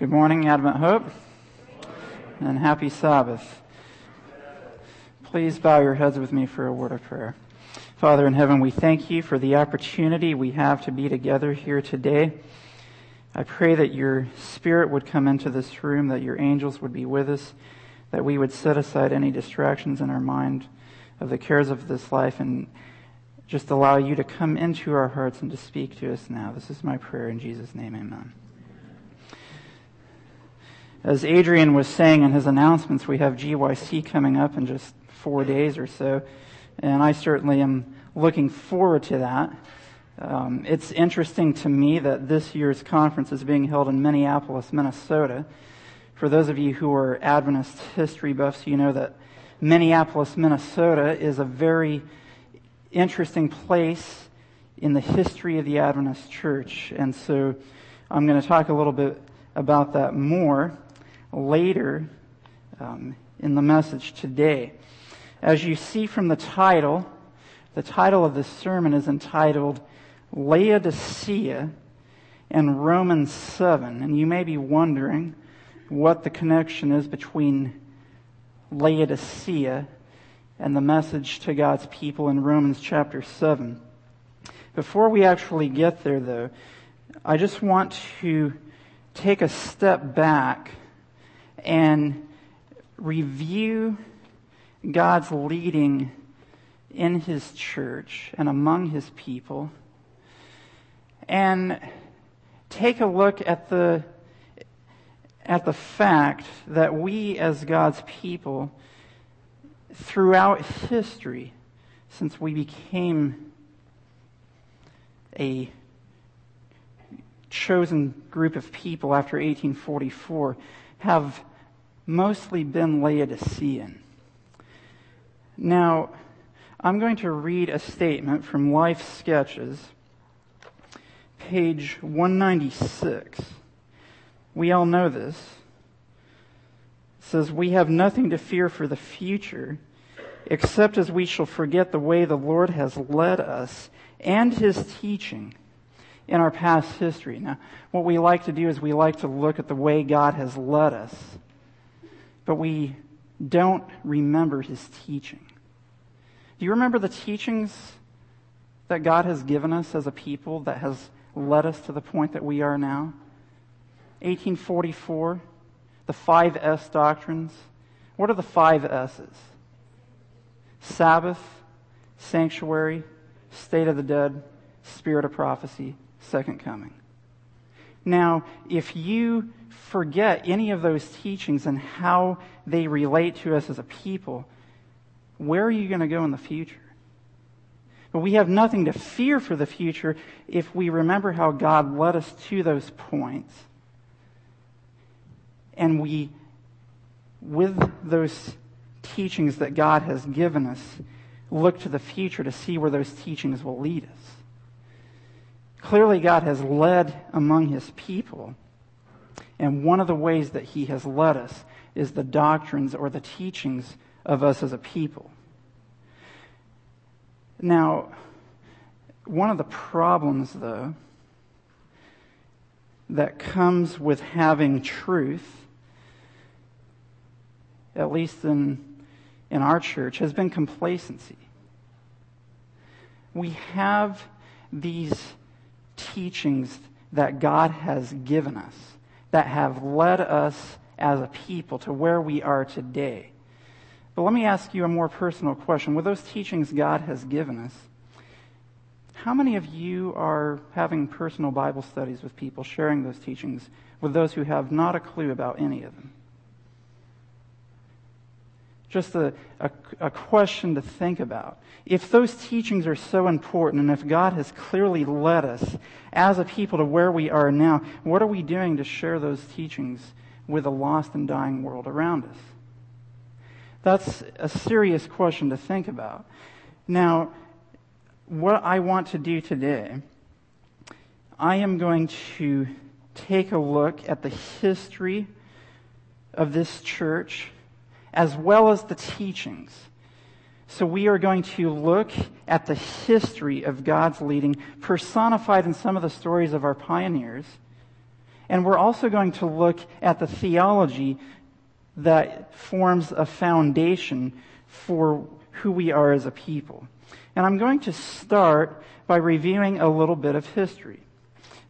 Good morning, Advent Hope, and happy Sabbath. Please bow your heads with me for a word of prayer. Father in heaven, we thank you for the opportunity we have to be together here today. I pray that your spirit would come into this room, that your angels would be with us, that we would set aside any distractions in our mind of the cares of this life and just allow you to come into our hearts and to speak to us now. This is my prayer in Jesus' name, amen. As Adrian was saying in his announcements, we have GYC coming up in just four days or so, and I certainly am looking forward to that. Um, it's interesting to me that this year's conference is being held in Minneapolis, Minnesota. For those of you who are Adventist history buffs, you know that Minneapolis, Minnesota is a very interesting place in the history of the Adventist church. And so I'm going to talk a little bit about that more later um, in the message today. As you see from the title, the title of this sermon is entitled Laodicea and Romans 7. And you may be wondering what the connection is between Laodicea and the message to God's people in Romans chapter 7. Before we actually get there, though, I just want to take a step back and review God's leading in His church and among His people and take a look at the at the fact that we as God's people throughout history since we became a chosen group of people after 1844 have mostly been Laodicean. Now, I'm going to read a statement from Life Sketches, page 196. We all know this. It says, We have nothing to fear for the future, except as we shall forget the way the Lord has led us and his teaching in our past history. Now, what we like to do is we like to look at the way God has led us but we don't remember his teaching. Do you remember the teachings that God has given us as a people that has led us to the point that we are now? 1844, the five S doctrines. What are the five S's? Sabbath, sanctuary, state of the dead, spirit of prophecy, second coming. Now, if you forget any of those teachings and how they relate to us as a people, where are you going to go in the future? But we have nothing to fear for the future if we remember how God led us to those points. And we, with those teachings that God has given us, look to the future to see where those teachings will lead us. Clearly, God has led among his people. And one of the ways that he has led us is the doctrines or the teachings of us as a people. Now, one of the problems, though, that comes with having truth, at least in, in our church, has been complacency. We have these teachings that God has given us that have led us as a people to where we are today. But let me ask you a more personal question. With those teachings God has given us, how many of you are having personal Bible studies with people, sharing those teachings with those who have not a clue about any of them? Just a, a, a, question to think about. If those teachings are so important, and if God has clearly led us as a people to where we are now, what are we doing to share those teachings with a lost and dying world around us? That's a serious question to think about. Now, what I want to do today, I am going to take a look at the history of this church as well as the teachings. So we are going to look at the history of God's leading personified in some of the stories of our pioneers And we're also going to look at the theology that forms a foundation for who we are as a people. And I'm going to start by reviewing a little bit of history.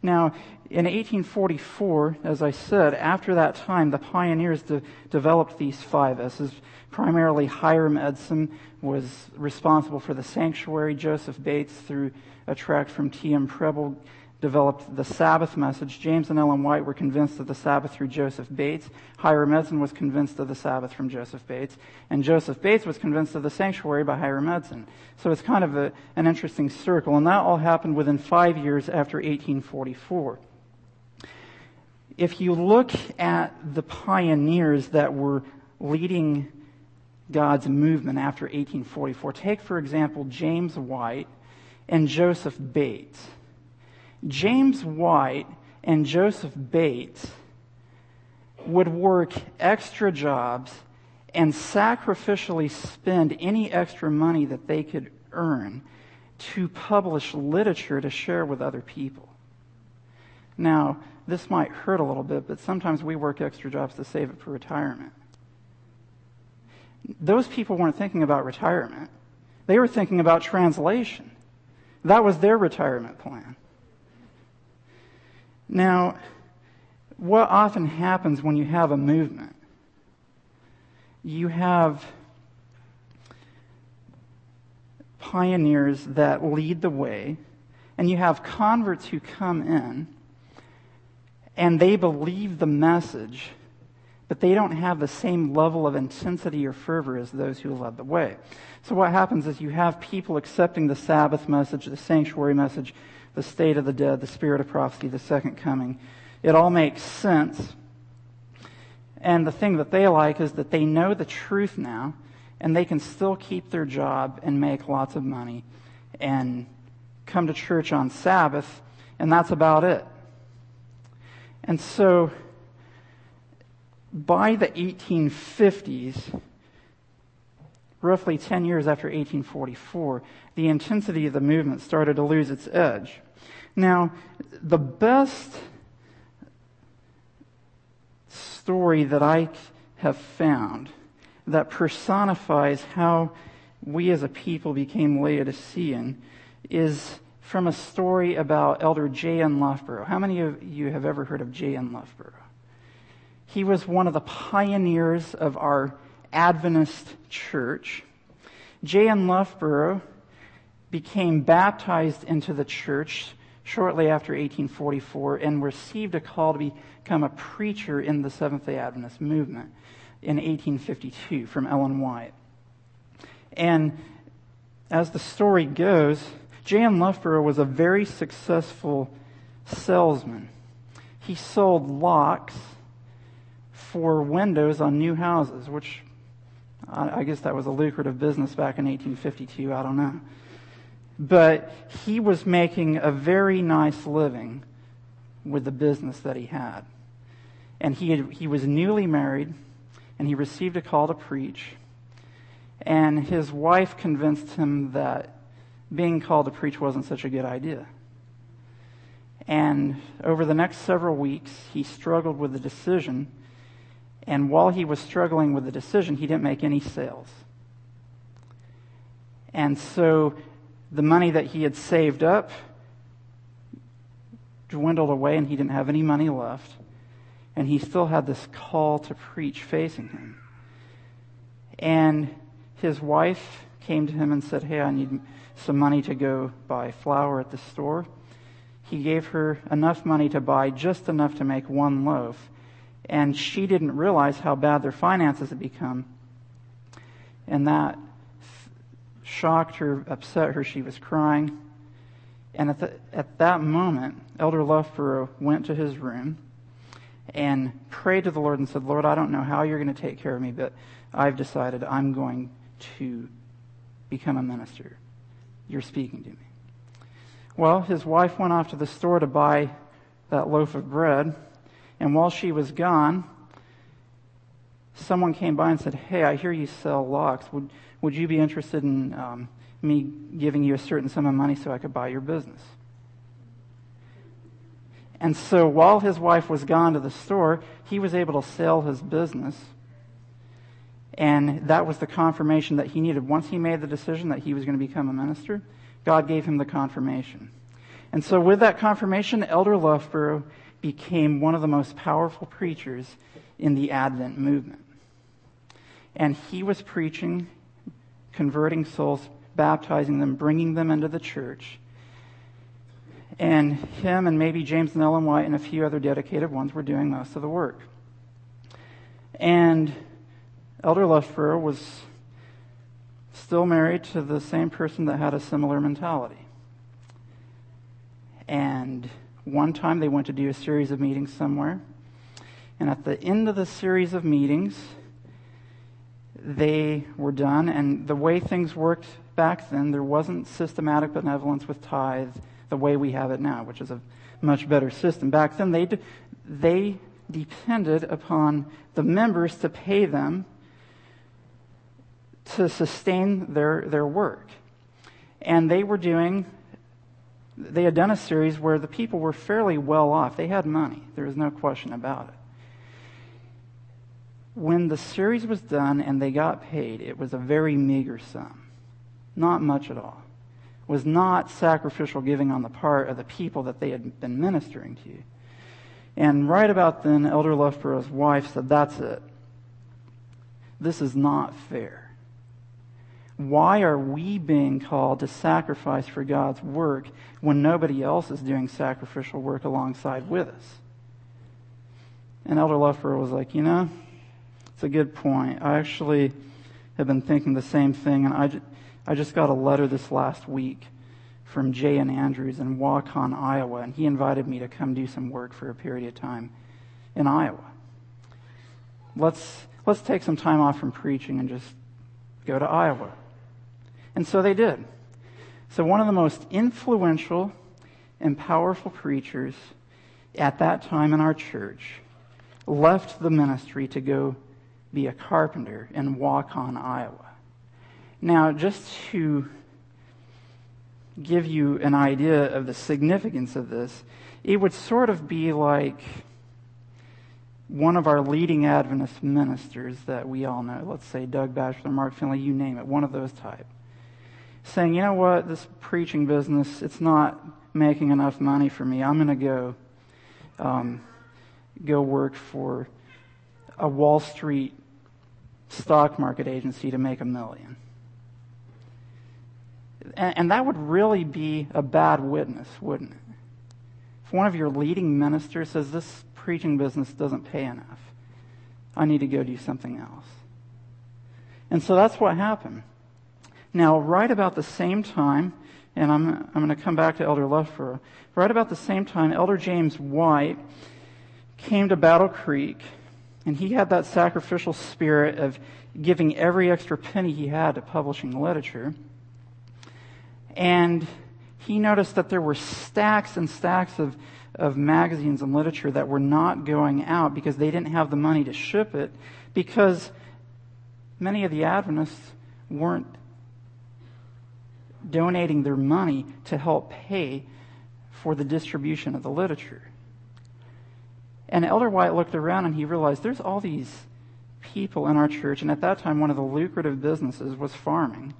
Now, in 1844, as I said, after that time, the pioneers de- developed these five S's. Primarily, Hiram Edson was responsible for the sanctuary. Joseph Bates, through a tract from T.M. Preble, developed the Sabbath message. James and Ellen White were convinced of the Sabbath through Joseph Bates. Hiram Edson was convinced of the Sabbath from Joseph Bates. And Joseph Bates was convinced of the sanctuary by Hiram Edson. So it's kind of a, an interesting circle. And that all happened within five years after 1844. If you look at the pioneers that were leading God's movement after 1844, take for example James White and Joseph Bates. James White and Joseph Bates would work extra jobs and sacrificially spend any extra money that they could earn to publish literature to share with other people. Now, this might hurt a little bit, but sometimes we work extra jobs to save it for retirement. Those people weren't thinking about retirement. They were thinking about translation. That was their retirement plan. Now, what often happens when you have a movement? You have pioneers that lead the way, and you have converts who come in and they believe the message, but they don't have the same level of intensity or fervor as those who led the way. So what happens is you have people accepting the Sabbath message, the sanctuary message, the state of the dead, the spirit of prophecy, the second coming. It all makes sense. And the thing that they like is that they know the truth now, and they can still keep their job and make lots of money and come to church on Sabbath, and that's about it. And so, by the 1850s, roughly 10 years after 1844, the intensity of the movement started to lose its edge. Now, the best story that I have found that personifies how we as a people became Laodicean is from a story about Elder J.N. Loughborough. How many of you have ever heard of J.N. Loughborough? He was one of the pioneers of our Adventist church. J.N. Loughborough became baptized into the church shortly after 1844 and received a call to become a preacher in the Seventh day Adventist movement in 1852 from Ellen White. And as the story goes, J.N. Loughborough was a very successful salesman. He sold locks for windows on new houses, which I guess that was a lucrative business back in 1852. I don't know. But he was making a very nice living with the business that he had. And he, had, he was newly married, and he received a call to preach. And his wife convinced him that being called to preach wasn't such a good idea. And over the next several weeks, he struggled with the decision. And while he was struggling with the decision, he didn't make any sales. And so the money that he had saved up dwindled away, and he didn't have any money left. And he still had this call to preach facing him. And his wife came to him and said, Hey, I need some money to go buy flour at the store. He gave her enough money to buy just enough to make one loaf. And she didn't realize how bad their finances had become. And that shocked her, upset her. She was crying. And at, the, at that moment, Elder Loughborough went to his room and prayed to the Lord and said, Lord, I don't know how you're going to take care of me, but I've decided I'm going to become a minister. You're speaking to me. Well, his wife went off to the store to buy that loaf of bread, and while she was gone, someone came by and said, Hey, I hear you sell locks. Would, would you be interested in um, me giving you a certain sum of money so I could buy your business? And so while his wife was gone to the store, he was able to sell his business. And that was the confirmation that he needed. Once he made the decision that he was going to become a minister, God gave him the confirmation. And so with that confirmation, Elder Loughborough became one of the most powerful preachers in the Advent movement. And he was preaching, converting souls, baptizing them, bringing them into the church. And him and maybe James and Ellen White and a few other dedicated ones were doing most of the work. And Elder Loughborough was still married to the same person that had a similar mentality. And one time they went to do a series of meetings somewhere. And at the end of the series of meetings, they were done. And the way things worked back then, there wasn't systematic benevolence with tithe the way we have it now, which is a much better system. Back then, they, they depended upon the members to pay them to sustain their, their work. And they were doing, they had done a series where the people were fairly well off. They had money. There was no question about it. When the series was done and they got paid, it was a very meager sum. Not much at all It was not sacrificial giving on the part of the people that they had been ministering to. And right about then, Elder Loughborough's wife said, That's it. This is not fair. Why are we being called to sacrifice for God's work when nobody else is doing sacrificial work alongside with us? And Elder Loughborough was like, You know, it's a good point. I actually have been thinking the same thing, and I, I just got a letter this last week from J.N. Andrews in Waukon, Iowa, and he invited me to come do some work for a period of time in Iowa. Let's, let's take some time off from preaching and just go to Iowa. And so they did. So one of the most influential and powerful preachers at that time in our church left the ministry to go be a carpenter in Waukon, Iowa. Now, just to give you an idea of the significance of this, it would sort of be like one of our leading Adventist ministers that we all know, let's say Doug Batchelor, Mark Finley, you name it, one of those type, saying, you know what, this preaching business, it's not making enough money for me. I'm going to go um, go work for a Wall Street stock market agency to make a million. And, and that would really be a bad witness, wouldn't it? If one of your leading ministers says, This preaching business doesn't pay enough, I need to go do something else. And so that's what happened. Now, right about the same time, and I'm, I'm going to come back to Elder Loughborough, right about the same time, Elder James White came to Battle Creek, and he had that sacrificial spirit of giving every extra penny he had to publishing literature. And he noticed that there were stacks and stacks of, of magazines and literature that were not going out because they didn't have the money to ship it because many of the Adventists weren't donating their money to help pay for the distribution of the literature. And Elder White looked around and he realized there's all these people in our church, and at that time, one of the lucrative businesses was farming.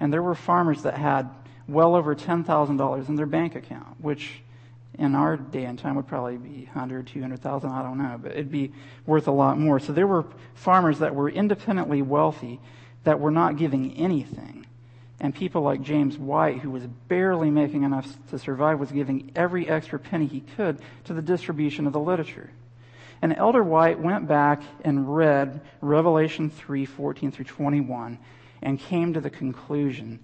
And there were farmers that had well over $10,000 in their bank account, which in our day and time would probably be 100, 200,000, I don't know, but it'd be worth a lot more. So there were farmers that were independently wealthy that were not giving anything. And people like James White, who was barely making enough to survive, was giving every extra penny he could to the distribution of the literature. And Elder White went back and read Revelation 3 14 through 21 and came to the conclusion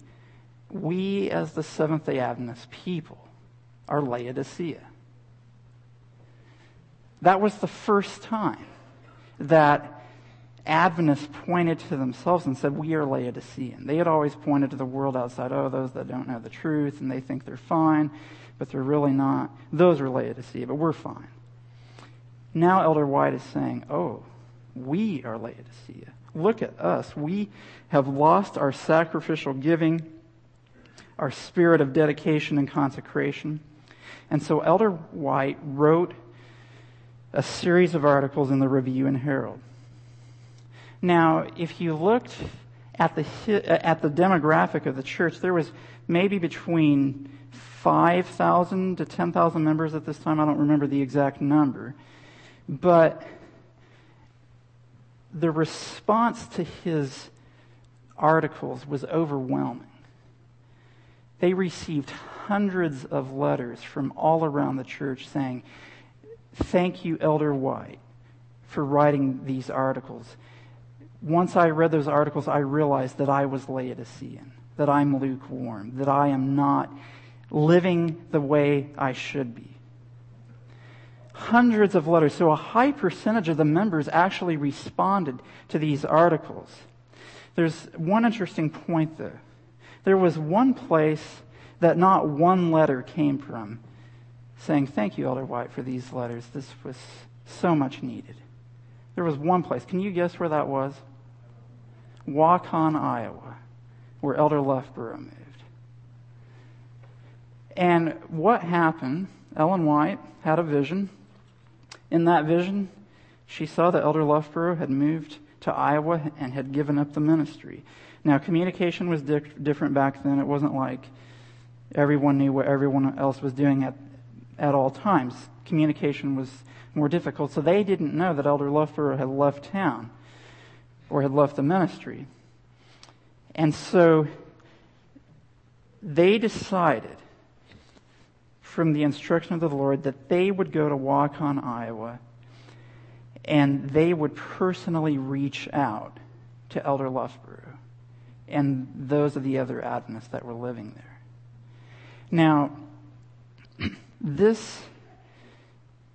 we, as the Seventh day Adventist people, are Laodicea. That was the first time that Adventists pointed to themselves and said, We are Laodicean. They had always pointed to the world outside, oh, those that don't know the truth and they think they're fine, but they're really not. Those are Laodicea, but we're fine. Now Elder White is saying, Oh, we are Laodicea. Look at us. We have lost our sacrificial giving our spirit of dedication and consecration. And so Elder White wrote a series of articles in the Review and Herald. Now, if you looked at the, uh, at the demographic of the church, there was maybe between 5,000 to 10,000 members at this time. I don't remember the exact number. But the response to his articles was overwhelming. They received hundreds of letters from all around the church saying, Thank you, Elder White, for writing these articles. Once I read those articles, I realized that I was Laodicean, that I'm lukewarm, that I am not living the way I should be. Hundreds of letters. So a high percentage of the members actually responded to these articles. There's one interesting point though. There was one place that not one letter came from saying, Thank you, Elder White, for these letters. This was so much needed. There was one place. Can you guess where that was? Waukon, Iowa, where Elder Loughborough moved. And what happened? Ellen White had a vision. In that vision, she saw that Elder Loughborough had moved to Iowa and had given up the ministry. Now, communication was di- different back then. It wasn't like everyone knew what everyone else was doing at, at all times. Communication was more difficult. So they didn't know that Elder Loughborough had left town or had left the ministry. And so they decided from the instruction of the Lord that they would go to Waukon, Iowa, and they would personally reach out to Elder Loughborough and those of the other Adventists that were living there. Now, this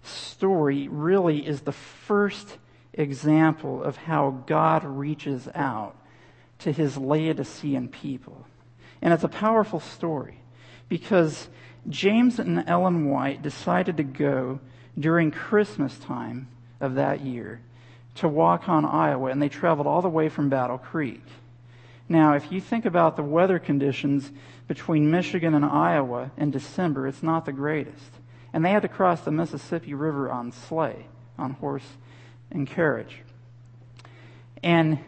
story really is the first example of how God reaches out to his Laodicean people. And it's a powerful story because James and Ellen White decided to go during Christmas time of that year to Waukon Iowa, and they traveled all the way from Battle Creek. Now, if you think about the weather conditions between Michigan and Iowa in December, it's not the greatest. And they had to cross the Mississippi River on sleigh, on horse and carriage. And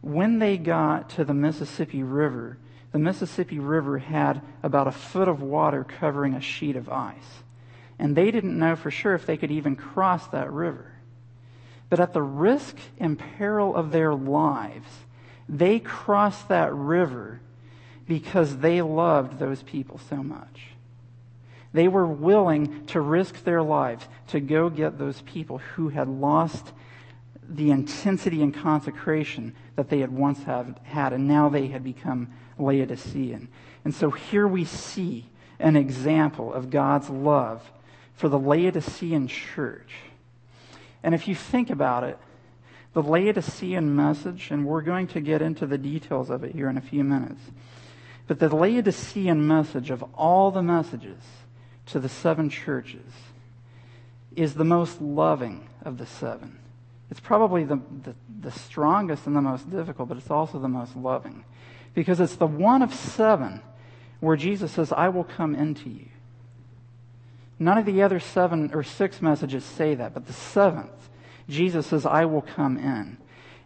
when they got to the Mississippi River, the Mississippi River had about a foot of water covering a sheet of ice. And they didn't know for sure if they could even cross that river. But at the risk and peril of their lives, they crossed that river because they loved those people so much. They were willing to risk their lives to go get those people who had lost the intensity and consecration that they had once have, had, and now they had become Laodicean. And so here we see an example of God's love for the Laodicean church. And if you think about it, the Laodicean message, and we're going to get into the details of it here in a few minutes, but the Laodicean message of all the messages to the seven churches is the most loving of the seven. It's probably the, the, the, strongest and the most difficult, but it's also the most loving. Because it's the one of seven where Jesus says, I will come into you. None of the other seven or six messages say that, but the seventh, Jesus says, I will come in.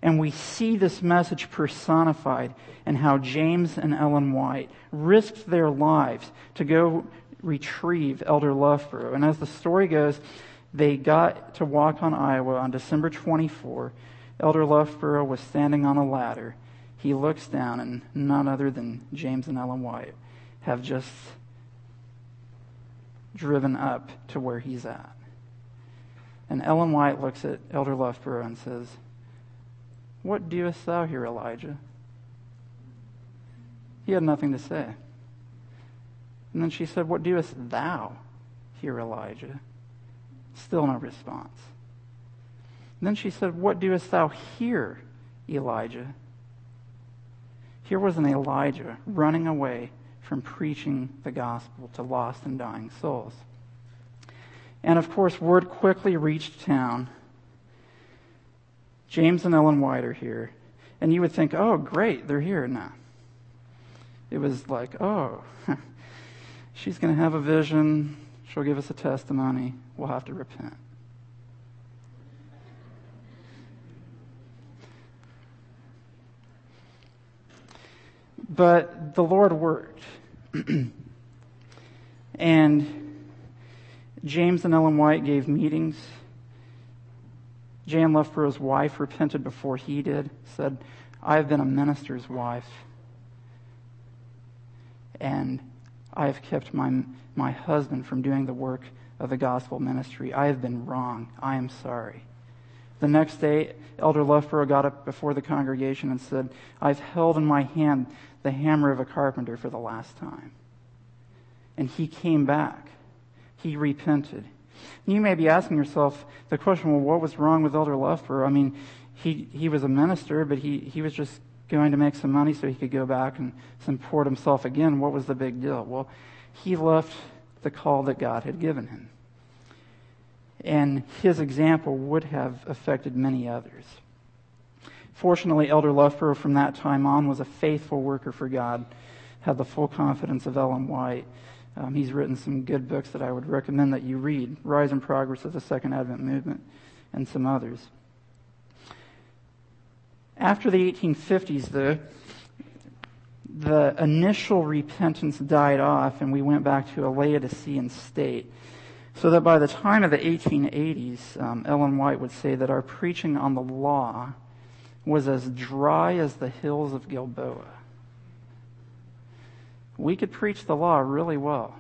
And we see this message personified in how James and Ellen White risked their lives to go retrieve Elder Loughborough. And as the story goes, they got to Waukon Iowa on December 24. Elder Loughborough was standing on a ladder. He looks down, and none other than James and Ellen White have just driven up to where he's at. And Ellen White looks at Elder Loughborough and says, What doest thou here, Elijah? He had nothing to say. And then she said, What doest thou here, Elijah? Still no response. And then she said, What doest thou here, Elijah? Here was an Elijah running away from preaching the gospel to lost and dying souls. And of course, word quickly reached town. James and Ellen White are here. And you would think, oh, great, they're here now. It was like, oh, she's going to have a vision. She'll give us a testimony. We'll have to repent. But the Lord worked. and James and Ellen White gave meetings. J.N. Loughborough's wife repented before he did, said, I have been a minister's wife. And I have kept my, my husband from doing the work of the gospel ministry. I have been wrong. I am sorry. The next day, Elder Loughborough got up before the congregation and said, I've held in my hand the hammer of a carpenter for the last time. And he came back. He repented. You may be asking yourself the question, well, what was wrong with Elder Loughborough? I mean, he, he was a minister, but he, he was just going to make some money so he could go back and support himself again. What was the big deal? Well, he left the call that God had given him. And his example would have affected many others. Fortunately, Elder Loughborough from that time on was a faithful worker for God, had the full confidence of Ellen White. Um, he's written some good books that I would recommend that you read Rise and Progress of the Second Advent Movement, and some others. After the 1850s, the, the initial repentance died off, and we went back to a Laodicean state. So that by the time of the 1880s, um, Ellen White would say that our preaching on the law was as dry as the hills of Gilboa. We could preach the law really well.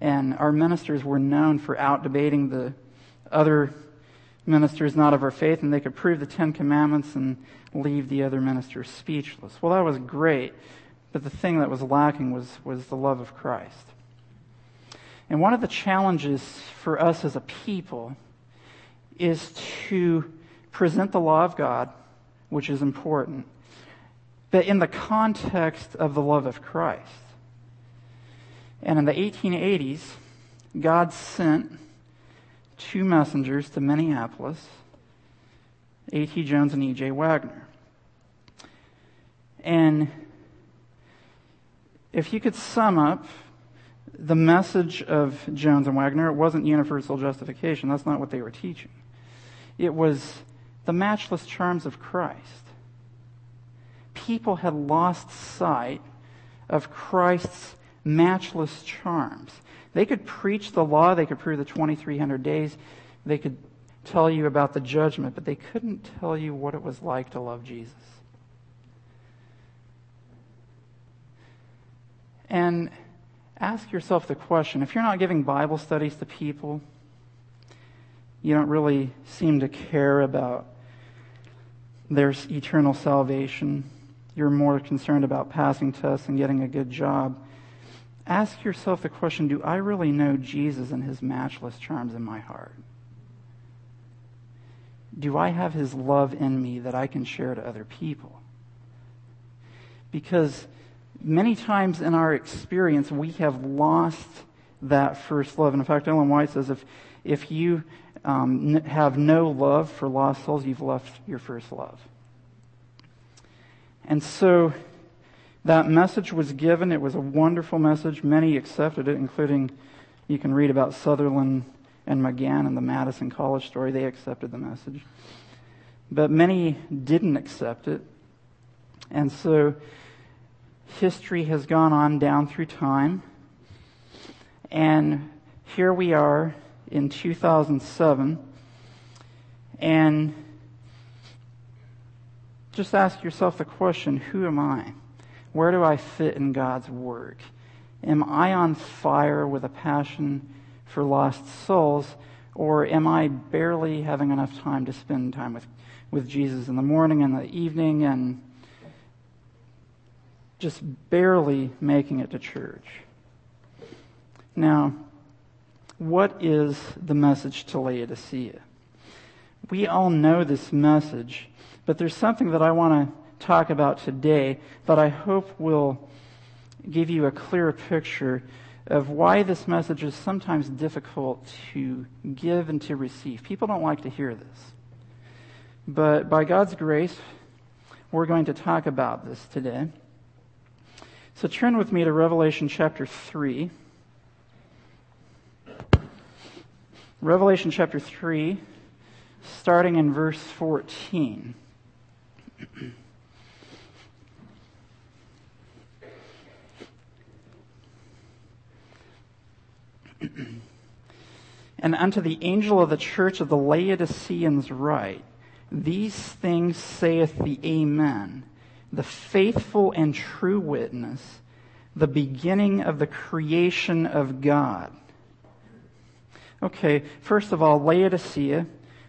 And our ministers were known for out debating the other ministers not of our faith, and they could prove the Ten Commandments and leave the other ministers speechless. Well, that was great, but the thing that was lacking was, was the love of Christ. And one of the challenges for us as a people is to present the law of God, which is important, but in the context of the love of Christ. And in the 1880s, God sent two messengers to Minneapolis, A.T. Jones and E.J. Waggoner. And if you could sum up the message of Jones and Waggoner, it wasn't universal justification. That's not what they were teaching. It was the matchless charms of Christ. People had lost sight of Christ's matchless charms. They could preach the law, they could prove the 2300 days, they could tell you about the judgment, but they couldn't tell you what it was like to love Jesus. And ask yourself the question if you're not giving Bible studies to people, you don't really seem to care about their eternal salvation. You're more concerned about passing tests and getting a good job. Ask yourself the question Do I really know Jesus and his matchless charms in my heart? Do I have his love in me that I can share to other people? Because many times in our experience, we have lost that first love. And in fact, Ellen White says if, if you um, have no love for lost souls, you've left your first love. And so that message was given. It was a wonderful message. Many accepted it, including you can read about Sutherland and Magan in the Madison College story. They accepted the message. But many didn't accept it. And so history has gone on down through time. And here we are in 2007, and just ask yourself the question who am I? Where do I fit in God's work? Am I on fire with a passion for lost souls, or am I barely having enough time to spend time with, with Jesus in the morning and the evening and just barely making it to church? Now, what is the message to Laodicea? We all know this message, but there's something that I want to talk about today but I hope will give you a clearer picture of why this message is sometimes difficult to give and to receive. People don't like to hear this. But by God's grace, we're going to talk about this today. So turn with me to Revelation chapter 3. Revelation chapter 3, starting in verse 14. and unto the angel of the church of the Laodiceans write, These things saith the Amen, the faithful and true witness, the beginning of the creation of God. Okay, first of all, Laodicea,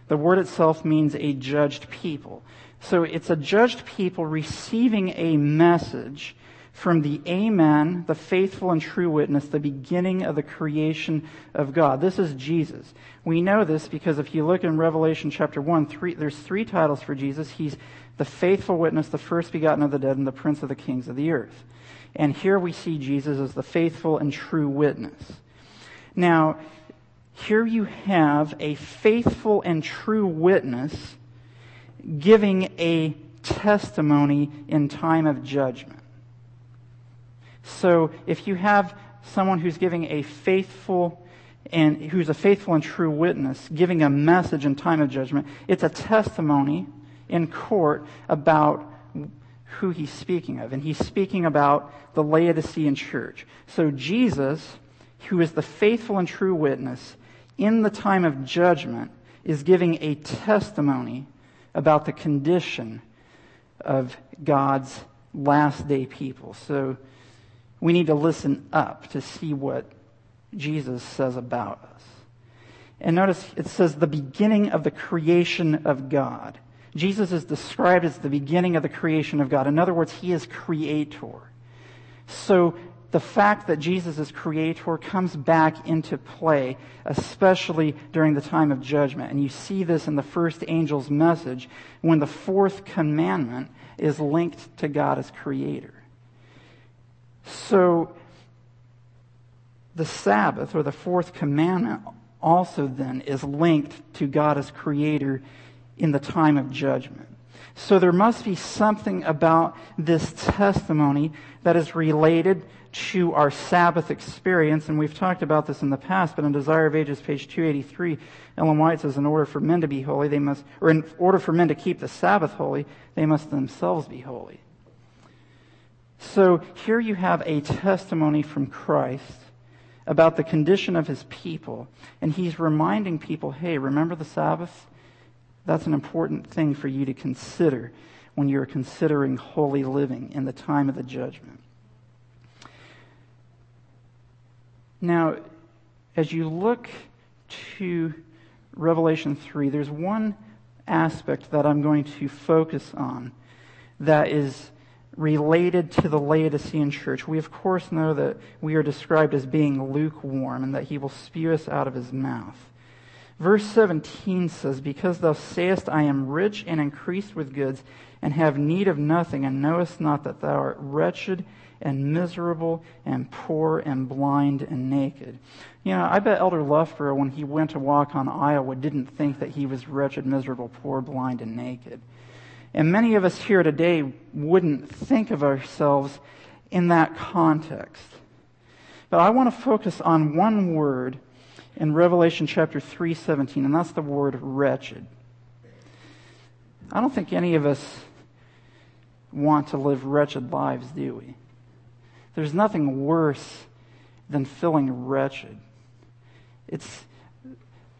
the word itself means a judged people. So it's a judged people receiving a message from the Amen, the faithful and true witness, the beginning of the creation of God. This is Jesus. We know this because if you look in Revelation chapter 1, three, there's three titles for Jesus. He's the faithful witness, the first begotten of the dead, and the prince of the kings of the earth. And here we see Jesus as the faithful and true witness. Now, here you have a faithful and true witness giving a testimony in time of judgment. So if you have someone who's giving a faithful and who's a faithful and true witness, giving a message in time of judgment, it's a testimony in court about who he's speaking of. And he's speaking about the Laodicean church. So Jesus, who is the faithful and true witness in the time of judgment, is giving a testimony about the condition of God's last day people. So we need to listen up to see what Jesus says about us. And notice it says the beginning of the creation of God. Jesus is described as the beginning of the creation of God. In other words, he is creator. So the fact that Jesus is creator comes back into play, especially during the time of judgment. And you see this in the first angel's message when the fourth commandment is linked to God as creator. So, the Sabbath, or the fourth commandment, also then is linked to God as creator in the time of judgment. So there must be something about this testimony that is related to our Sabbath experience, and we've talked about this in the past, but in Desire of Ages, page 283, Ellen White says, in order for men to be holy, they must, or in order for men to keep the Sabbath holy, they must themselves be holy. So here you have a testimony from Christ about the condition of his people. And he's reminding people, hey, remember the Sabbath? That's an important thing for you to consider when you're considering holy living in the time of the judgment. Now, as you look to Revelation 3, there's one aspect that I'm going to focus on that is related to the Laodicean church. We, of course, know that we are described as being lukewarm and that he will spew us out of his mouth. Verse 17 says, Because thou sayest, I am rich and increased with goods, and have need of nothing, and knowest not that thou art wretched and miserable and poor and blind and naked. You know, I bet Elder Loughborough, when he went to Waukon Iowa, didn't think that he was wretched, miserable, poor, blind, and naked. And many of us here today wouldn't think of ourselves in that context. But I want to focus on one word in Revelation chapter 3:17, and that's the word wretched. I don't think any of us want to live wretched lives, do we? There's nothing worse than feeling wretched. It's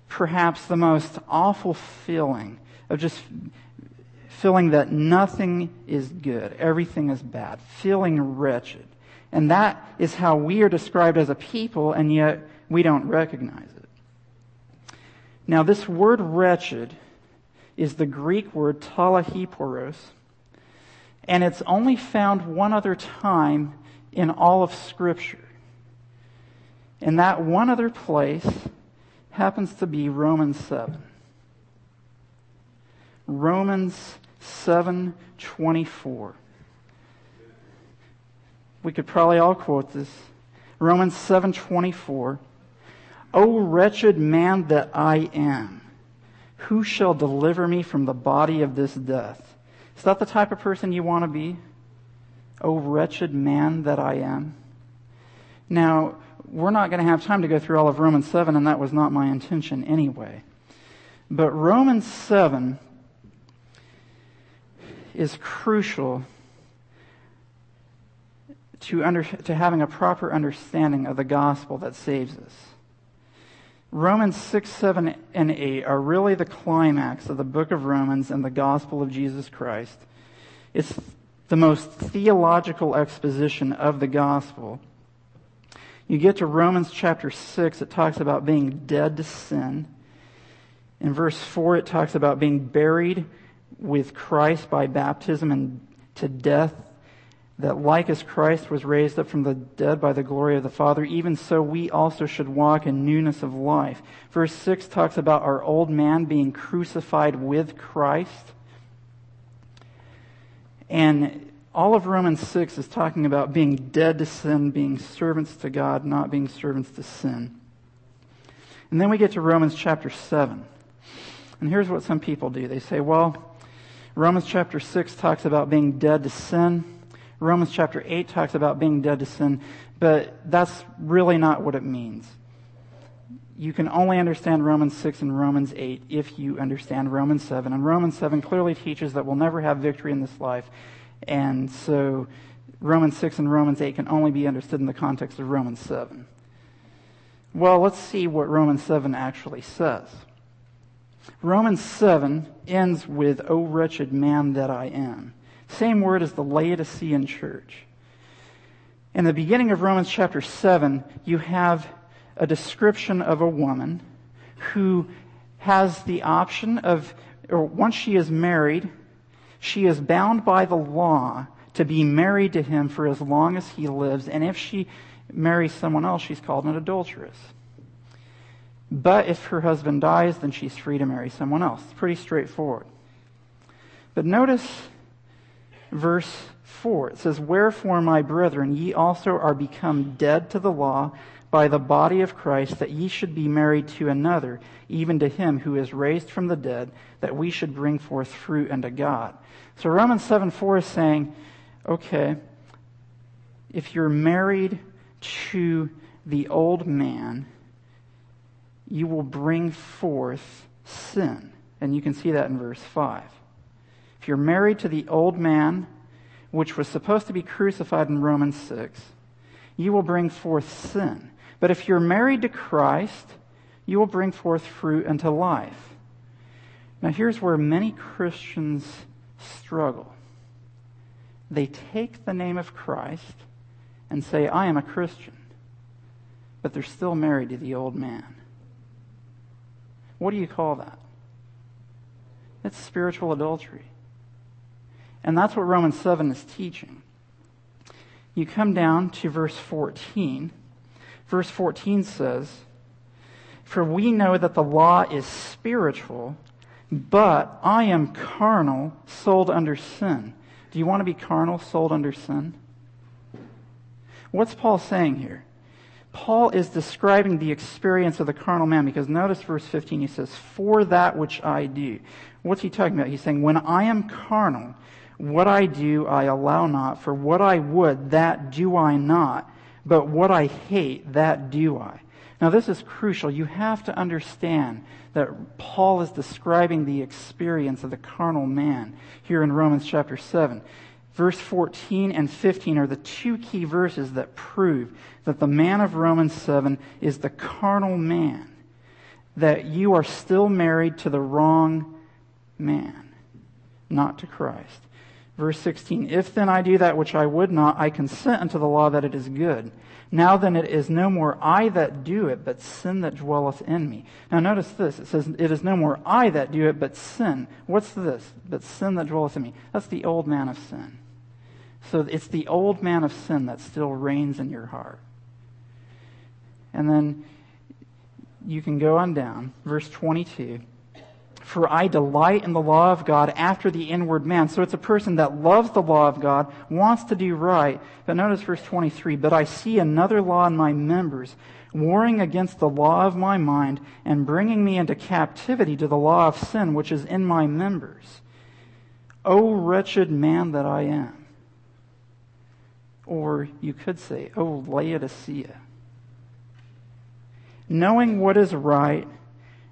perhaps the most awful feeling of just feeling that nothing is good, everything is bad, feeling wretched. And that is how we are described as a people, and yet we don't recognize it. Now, this word wretched is the Greek word talaiporos, and it's only found one other time in all of Scripture. And that one other place happens to be Romans 7. Romans 7:24. We could probably all quote this. Romans 7:24. O wretched man that I am, who shall deliver me from the body of this death? Is that the type of person you want to be? O wretched man that I am. Now, we're not going to have time to go through all of Romans 7, and that was not my intention anyway. But Romans 7 is crucial to, under, to having a proper understanding of the gospel that saves us. Romans 6, 7, and 8 are really the climax of the book of Romans and the gospel of Jesus Christ. It's the most theological exposition of the gospel. You get to Romans chapter 6, it talks about being dead to sin. In verse 4, it talks about being buried with Christ by baptism and to death that like as Christ was raised up from the dead by the glory of the Father, even so we also should walk in newness of life. Verse 6 talks about our old man being crucified with Christ. And all of Romans 6 is talking about being dead to sin, being servants to God, not being servants to sin. And then we get to Romans chapter 7. And here's what some people do. They say, well, Romans chapter 6 talks about being dead to sin. Romans chapter 8 talks about being dead to sin, but that's really not what it means. You can only understand Romans 6 and Romans 8 if you understand Romans 7. And Romans 7 clearly teaches that we'll never have victory in this life. And so Romans 6 and Romans 8 can only be understood in the context of Romans 7. Well, let's see what Romans 7 actually says. Romans 7 ends with, O wretched man that I am. Same word as the Laodicean church. In the beginning of Romans chapter 7, you have a description of a woman who has the option of, or once she is married, she is bound by the law to be married to him for as long as he lives, and if she marries someone else, she's called an adulteress. But if her husband dies, then she's free to marry someone else. It's pretty straightforward. But notice verse 4. It says, Wherefore, my brethren, ye also are become dead to the law by the body of Christ, that ye should be married to another, even to him who is raised from the dead, that we should bring forth fruit unto God. So Romans 7 4 is saying, okay, if you're married to the old man, you will bring forth sin. And you can see that in verse 5. If you're married to the old man, which was supposed to be crucified in Romans 6, you will bring forth sin. But if you're married to Christ, you will bring forth fruit unto life. Now, here's where many Christians struggle. They take the name of Christ and say, I am a Christian, but they're still married to the old man. What do you call that? It's spiritual adultery. And that's what Romans 7 is teaching. You come down to verse 14. Verse 14 says, For we know that the law is spiritual, but I am carnal, sold under sin. Do you want to be carnal, sold under sin? What's Paul saying here? Paul is describing the experience of the carnal man because notice verse 15, he says, For that which I do. What's he talking about? He's saying, When I am carnal, what I do, I allow not. For what I would, that do I not. But what I hate, that do I. Now, this is crucial. You have to understand that Paul is describing the experience of the carnal man here in Romans chapter 7. Verse 14 and 15 are the two key verses that prove that the man of Romans 7 is the carnal man, that you are still married to the wrong man, not to Christ. Verse 16, If then I do that which I would not, I consent unto the law that it is good. Now then it is no more I that do it, but sin that dwelleth in me. Now notice this. It says, It is no more I that do it, but sin. What's this? But sin that dwelleth in me. That's the old man of sin. So it's the old man of sin that still reigns in your heart. And then you can go on down. Verse 22. For I delight in the law of God after the inward man. So it's a person that loves the law of God, wants to do right. But notice verse 23. But I see another law in my members, warring against the law of my mind and bringing me into captivity to the law of sin which is in my members. O wretched man that I am. Or you could say, O Laodicea. knowing what is right,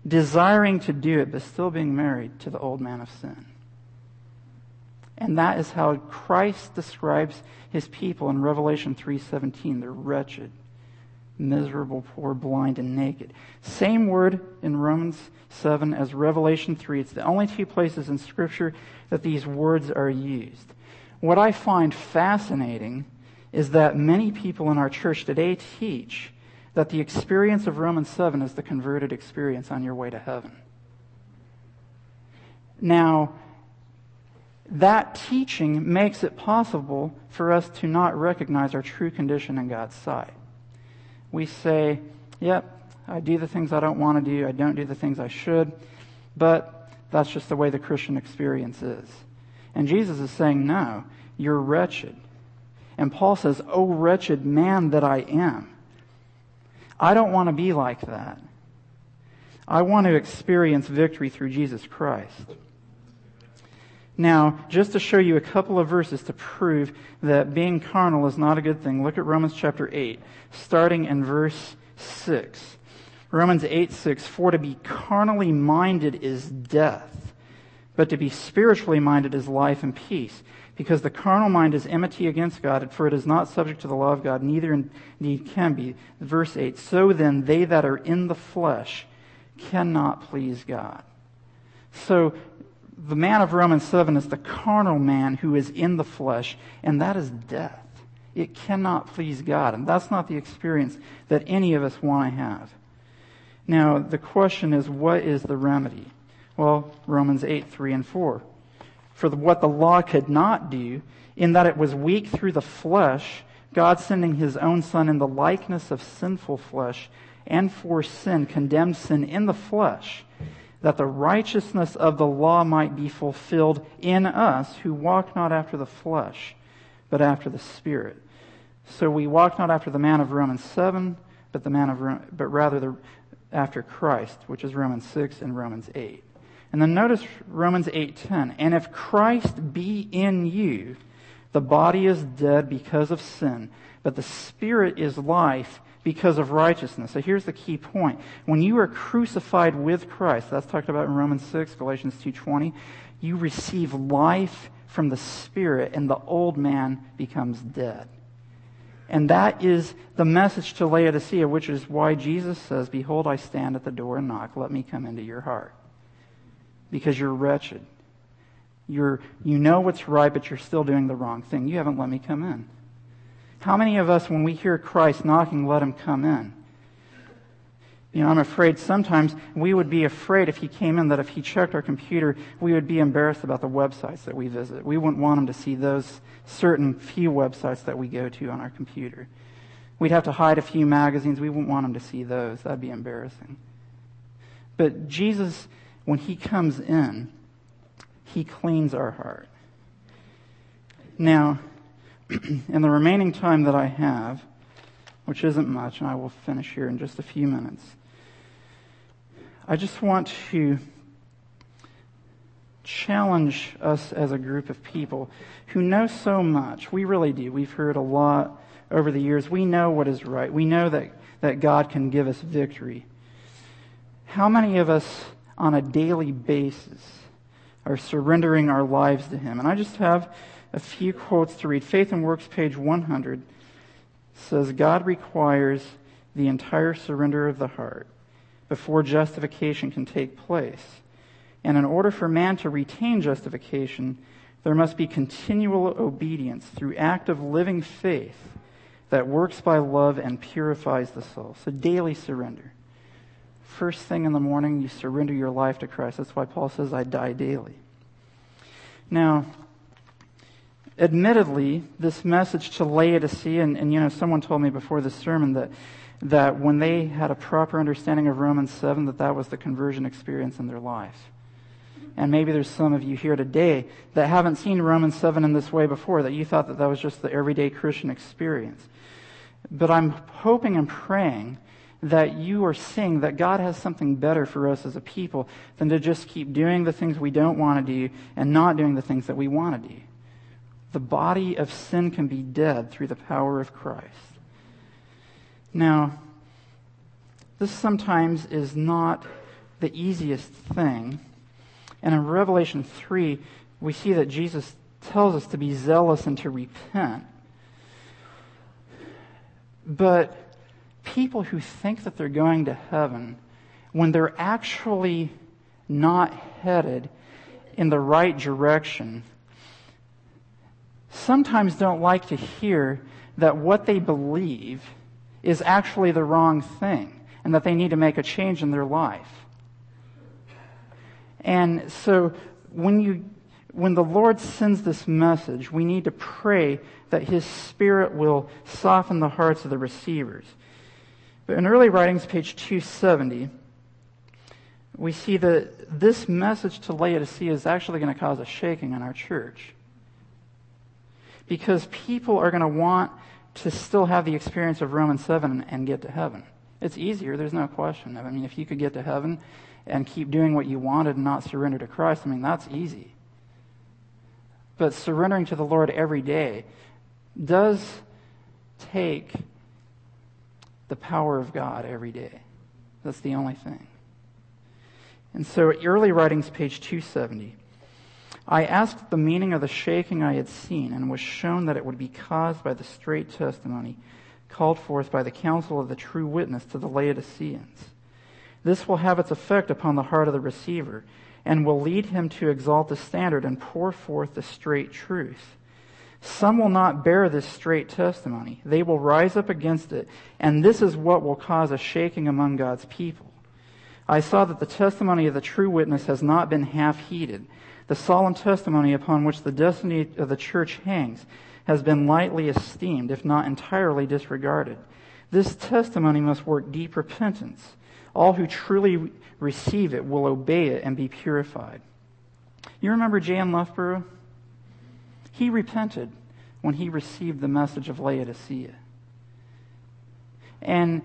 desiring to do it, but still being married to the old man of sin. And that is how Christ describes his people in Revelation 3:17. They're wretched, miserable, poor, blind, and naked. Same word in Romans 7 as Revelation 3. It's the only two places in Scripture that these words are used. What I find fascinating is that many people in our church today teach that the experience of Romans 7 is the converted experience on your way to heaven. Now, that teaching makes it possible for us to not recognize our true condition in God's sight. We say, yep, I do the things I don't want to do, I don't do the things I should, but that's just the way the Christian experience is. And Jesus is saying, no, you're wretched. And Paul says, oh wretched man that I am. I don't want to be like that. I want to experience victory through Jesus Christ. Now, just to show you a couple of verses to prove that being carnal is not a good thing, look at Romans chapter 8, starting in verse 6. Romans 8, 6, For to be carnally minded is death, but to be spiritually minded is life and peace. Because the carnal mind is enmity against God, for it is not subject to the law of God, neither indeed can be. Verse 8, So then they that are in the flesh cannot please God. So the man of Romans 7 is the carnal man who is in the flesh, and that is death. It cannot please God, and that's not the experience that any of us want to have. Now, the question is, what is the remedy? Well, Romans 8, 3 and 4. For what the law could not do, in that it was weak through the flesh, God sending his own Son in the likeness of sinful flesh, and for sin, condemned sin in the flesh that the righteousness of the law might be fulfilled in us who walk not after the flesh, but after the Spirit. So we walk not after the man of Romans 7, but the man of, but rather the, after Christ, which is Romans 6 and Romans 8. And then notice Romans 8:10. And if Christ be in you, the body is dead because of sin, but the spirit is life because of righteousness. So here's the key point. When you are crucified with Christ, that's talked about in Romans 6, Galatians 2:20, you receive life from the spirit and the old man becomes dead. And that is the message to Laodicea, which is why Jesus says, Behold, I stand at the door and knock. Let me come into your heart. Because you're wretched. You're, you know what's right, but you're still doing the wrong thing. You haven't let me come in. How many of us, when we hear Christ knocking, let him come in? You know, I'm afraid sometimes we would be afraid if he came in that if he checked our computer, we would be embarrassed about the websites that we visit. We wouldn't want him to see those certain few websites that we go to on our computer. We'd have to hide a few magazines. We wouldn't want him to see those. That'd be embarrassing. But Jesus, when he comes in, he cleans our heart. Now, in the remaining time that I have, which isn't much, and I will finish here in just a few minutes, I just want to challenge us as a group of people who know so much. We really do. We've heard a lot over the years. We know what is right. We know that, that God can give us victory. How many of us on a daily basis are surrendering our lives to Him? And I just have a few quotes to read. Faith and Works, page 100, says God requires the entire surrender of the heart before justification can take place. And in order for man to retain justification, there must be continual obedience through active living faith that works by love and purifies the soul. So daily surrender. First thing in the morning, you surrender your life to Christ. That's why Paul says, I die daily. Now, admittedly, this message to Laodicea, and, and, you know, someone told me before the sermon that, that when they had a proper understanding of Romans 7, that that was the conversion experience in their life. And maybe there's some of you here today that haven't seen Romans 7 in this way before, that you thought that that was just the everyday Christian experience. But I'm hoping and praying that you are seeing that God has something better for us as a people than to just keep doing the things we don't want to do and not doing the things that we want to do. The body of sin can be dead through the power of Christ. Now, This sometimes is not the easiest thing. And in Revelation 3, we see that Jesus tells us to be zealous and to repent. But people who think that they're going to heaven, when they're actually not headed in the right direction, sometimes don't like to hear that what they believe is actually the wrong thing and that they need to make a change in their life. And so when you when the Lord sends this message, we need to pray that His Spirit will soften the hearts of the receivers. But in early writings, page 270, we see that this message to Laodicea is actually going to cause a shaking in our church. Because people are going to want to still have the experience of Romans 7 and get to heaven. It's easier, there's no question. I mean, if you could get to heaven and keep doing what you wanted and not surrender to Christ, I mean, that's easy. But surrendering to the Lord every day does take the power of God every day. That's the only thing. And so, early writings, page 270. I asked the meaning of the shaking I had seen, and was shown that it would be caused by the straight testimony called forth by the counsel of the true witness to the Laodiceans. This will have its effect upon the heart of the receiver, and will lead him to exalt the standard and pour forth the straight truth. Some will not bear this straight testimony. They will rise up against it, and this is what will cause a shaking among God's people. I saw that the testimony of the true witness has not been half heeded. The solemn testimony upon which the destiny of the church hangs has been lightly esteemed, if not entirely disregarded. This testimony must work deep repentance. All who truly receive it will obey it and be purified. You remember J.N. Loughborough? He repented when he received the message of Laodicea. And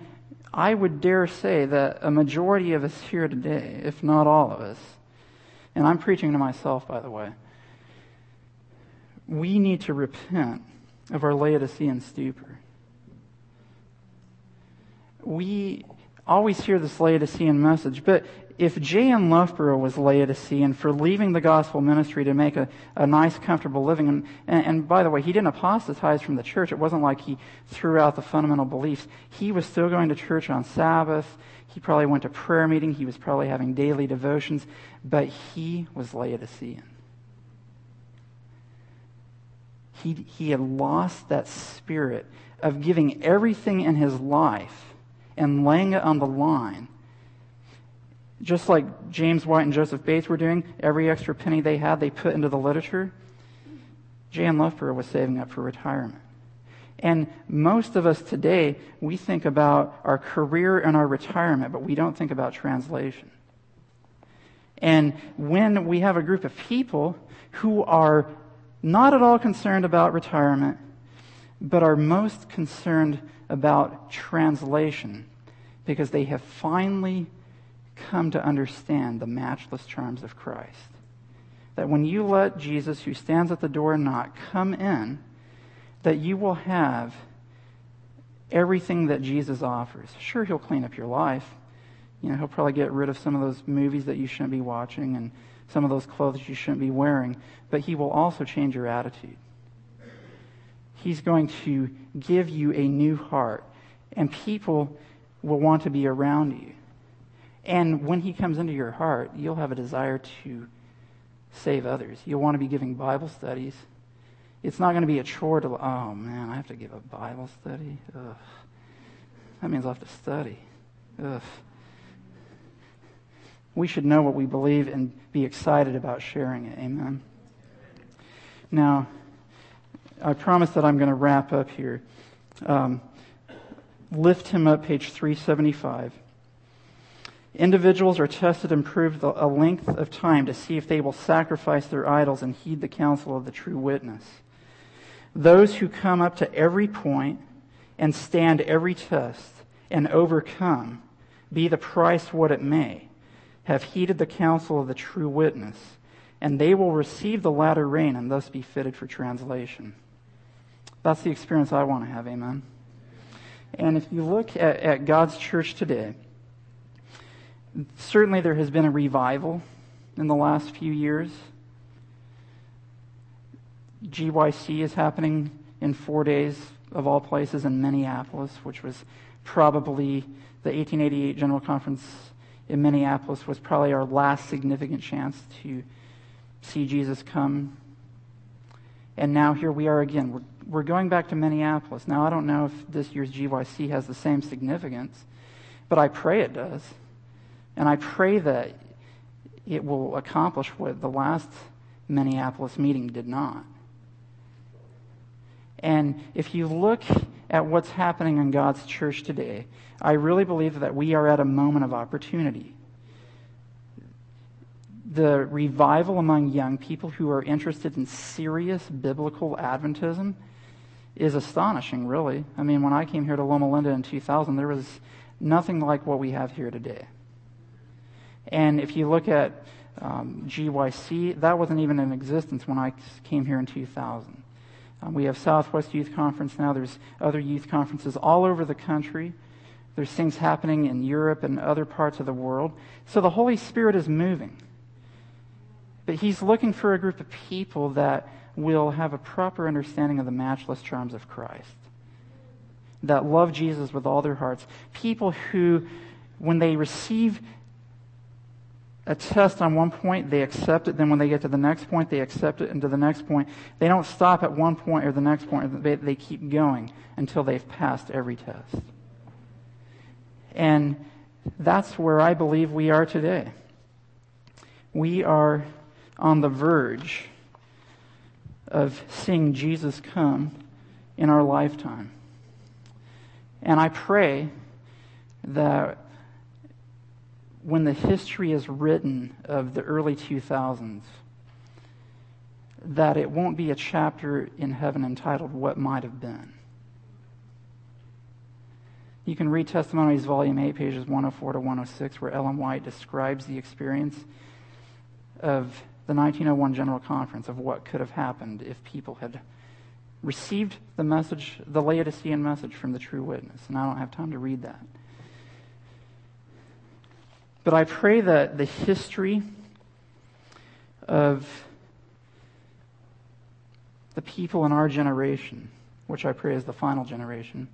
I would dare say that a majority of us here today, if not all of us, and I'm preaching to myself, by the way, we need to repent of our Laodicean stupor. We always hear this Laodicean message, but if J.N. Loughborough was Laodicean for leaving the gospel ministry to make a, a nice, comfortable living, and, and, and, by the way, he didn't apostatize from the church. It wasn't like he threw out the fundamental beliefs. He was still going to church on Sabbath. He probably went to prayer meeting. He was probably having daily devotions, but he was Laodicean. He, he had lost that spirit of giving everything in his life and laying it on the line just like James White and Joseph Bates were doing, every extra penny they had, they put into the literature. J.N. Loughborough was saving up for retirement. And most of us today, we think about our career and our retirement, but we don't think about translation. And when we have a group of people who are not at all concerned about retirement, but are most concerned about translation, because they have finally come to understand the matchless charms of Christ. That when you let Jesus, who stands at the door and knock, come in, that you will have everything that Jesus offers. Sure, he'll clean up your life. You know, he'll probably get rid of some of those movies that you shouldn't be watching and some of those clothes you shouldn't be wearing, but he will also change your attitude. He's going to give you a new heart, and people will want to be around you. And when He comes into your heart, you'll have a desire to save others. You'll want to be giving Bible studies. It's not going to be a chore to, oh man, I have to give a Bible study. Ugh. That means I have to study. Ugh. We should know what we believe and be excited about sharing it. Amen. Now, I promise that I'm going to wrap up here. Um, lift him up, page 375. Individuals are tested and proved a length of time to see if they will sacrifice their idols and heed the counsel of the true witness. Those who come up to every point and stand every test and overcome, be the price what it may, have heeded the counsel of the true witness, and they will receive the latter rain and thus be fitted for translation. That's the experience I want to have, amen. And if you look at, at God's church today, Certainly, there has been a revival in the last few years. GYC is happening in four days, of all places, in Minneapolis, which was probably the 1888 General Conference in Minneapolis was probably our last significant chance to see Jesus come. And now here we are again. We're, we're going back to Minneapolis. Now, I don't know if this year's GYC has the same significance, but I pray it does. And I pray that it will accomplish what the last Minneapolis meeting did not. And if you look at what's happening in God's church today, I really believe that we are at a moment of opportunity. The revival among young people who are interested in serious biblical Adventism is astonishing, really. I mean, when I came here to Loma Linda in 2000, there was nothing like what we have here today. And if you look at um, GYC, that wasn't even in existence when I came here in 2000. Um, we have Southwest Youth Conference now. There's other youth conferences all over the country. There's things happening in Europe and other parts of the world. So the Holy Spirit is moving. But He's looking for a group of people that will have a proper understanding of the matchless charms of Christ, that love Jesus with all their hearts. People who, when they receive a test on one point, they accept it. Then when they get to the next point, they accept it. And to the next point, they don't stop at one point or the next point. They, they keep going until they've passed every test. And that's where I believe we are today. We are on the verge of seeing Jesus come in our lifetime. And I pray that when the history is written of the early 2000s, that it won't be a chapter in heaven entitled What Might Have Been. You can read Testimonies, Volume 8, pages 104 to 106, where Ellen White describes the experience of the 1901 General Conference, of what could have happened if people had received the message, the Laodicean message from the true witness. And I don't have time to read that. But I pray that the history of the people in our generation, which I pray is the final generation,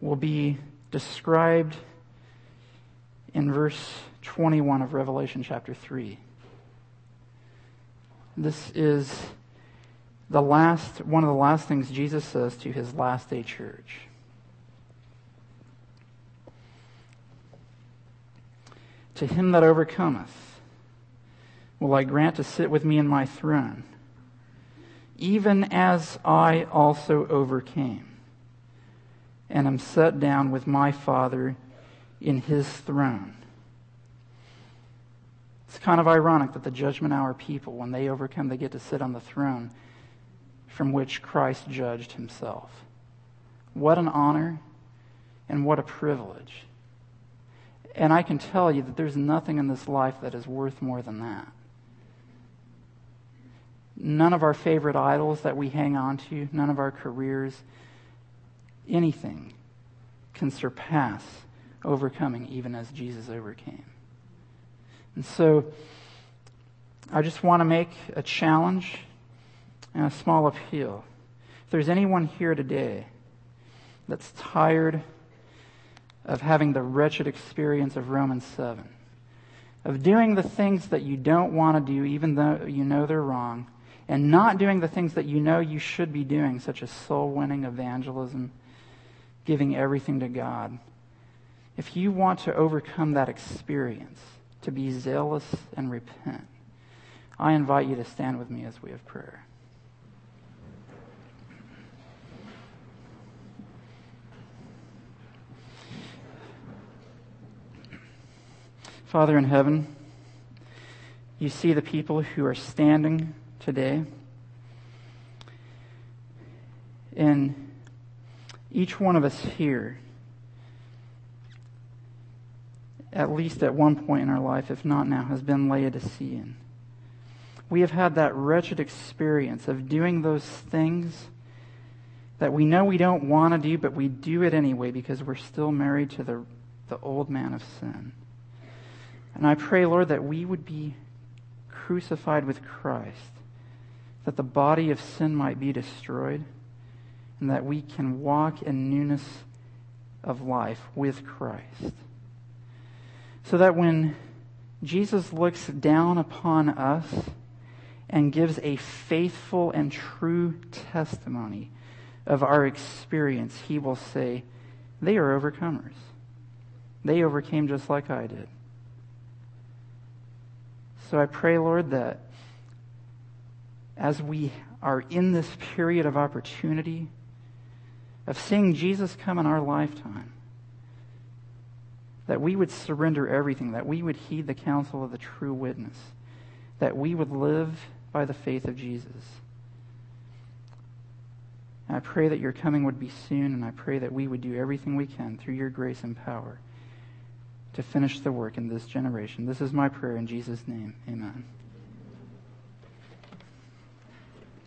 will be described in verse 21 of Revelation chapter 3. This is the last one of the last things Jesus says to his last day church. To him that overcometh will I grant to sit with me in my throne, even as I also overcame, and am set down with my Father in his throne. It's kind of ironic that the judgment hour people, when they overcome, they get to sit on the throne from which Christ judged himself. What an honor and what a privilege. And I can tell you that there's nothing in this life that is worth more than that. None of our favorite idols that we hang on to, none of our careers, anything can surpass overcoming even as Jesus overcame. And so I just want to make a challenge and a small appeal. If there's anyone here today that's tired of having the wretched experience of Romans 7, of doing the things that you don't want to do, even though you know they're wrong, and not doing the things that you know you should be doing, such as soul winning, evangelism, giving everything to God. If you want to overcome that experience, to be zealous and repent, I invite you to stand with me as we have prayer. Father in heaven, you see the people who are standing today. And each one of us here, at least at one point in our life, if not now, has been Laodicean. We have had that wretched experience of doing those things that we know we don't want to do, but we do it anyway because we're still married to the the old man of sin. And I pray, Lord, that we would be crucified with Christ, that the body of sin might be destroyed, and that we can walk in newness of life with Christ. So that when Jesus looks down upon us and gives a faithful and true testimony of our experience, he will say, They are overcomers. They overcame just like I did. So I pray, Lord, that as we are in this period of opportunity, of seeing Jesus come in our lifetime, that we would surrender everything, that we would heed the counsel of the true witness, that we would live by the faith of Jesus. And I pray that your coming would be soon, and I pray that we would do everything we can through your grace and power to finish the work in this generation. This is my prayer in Jesus' name. Amen.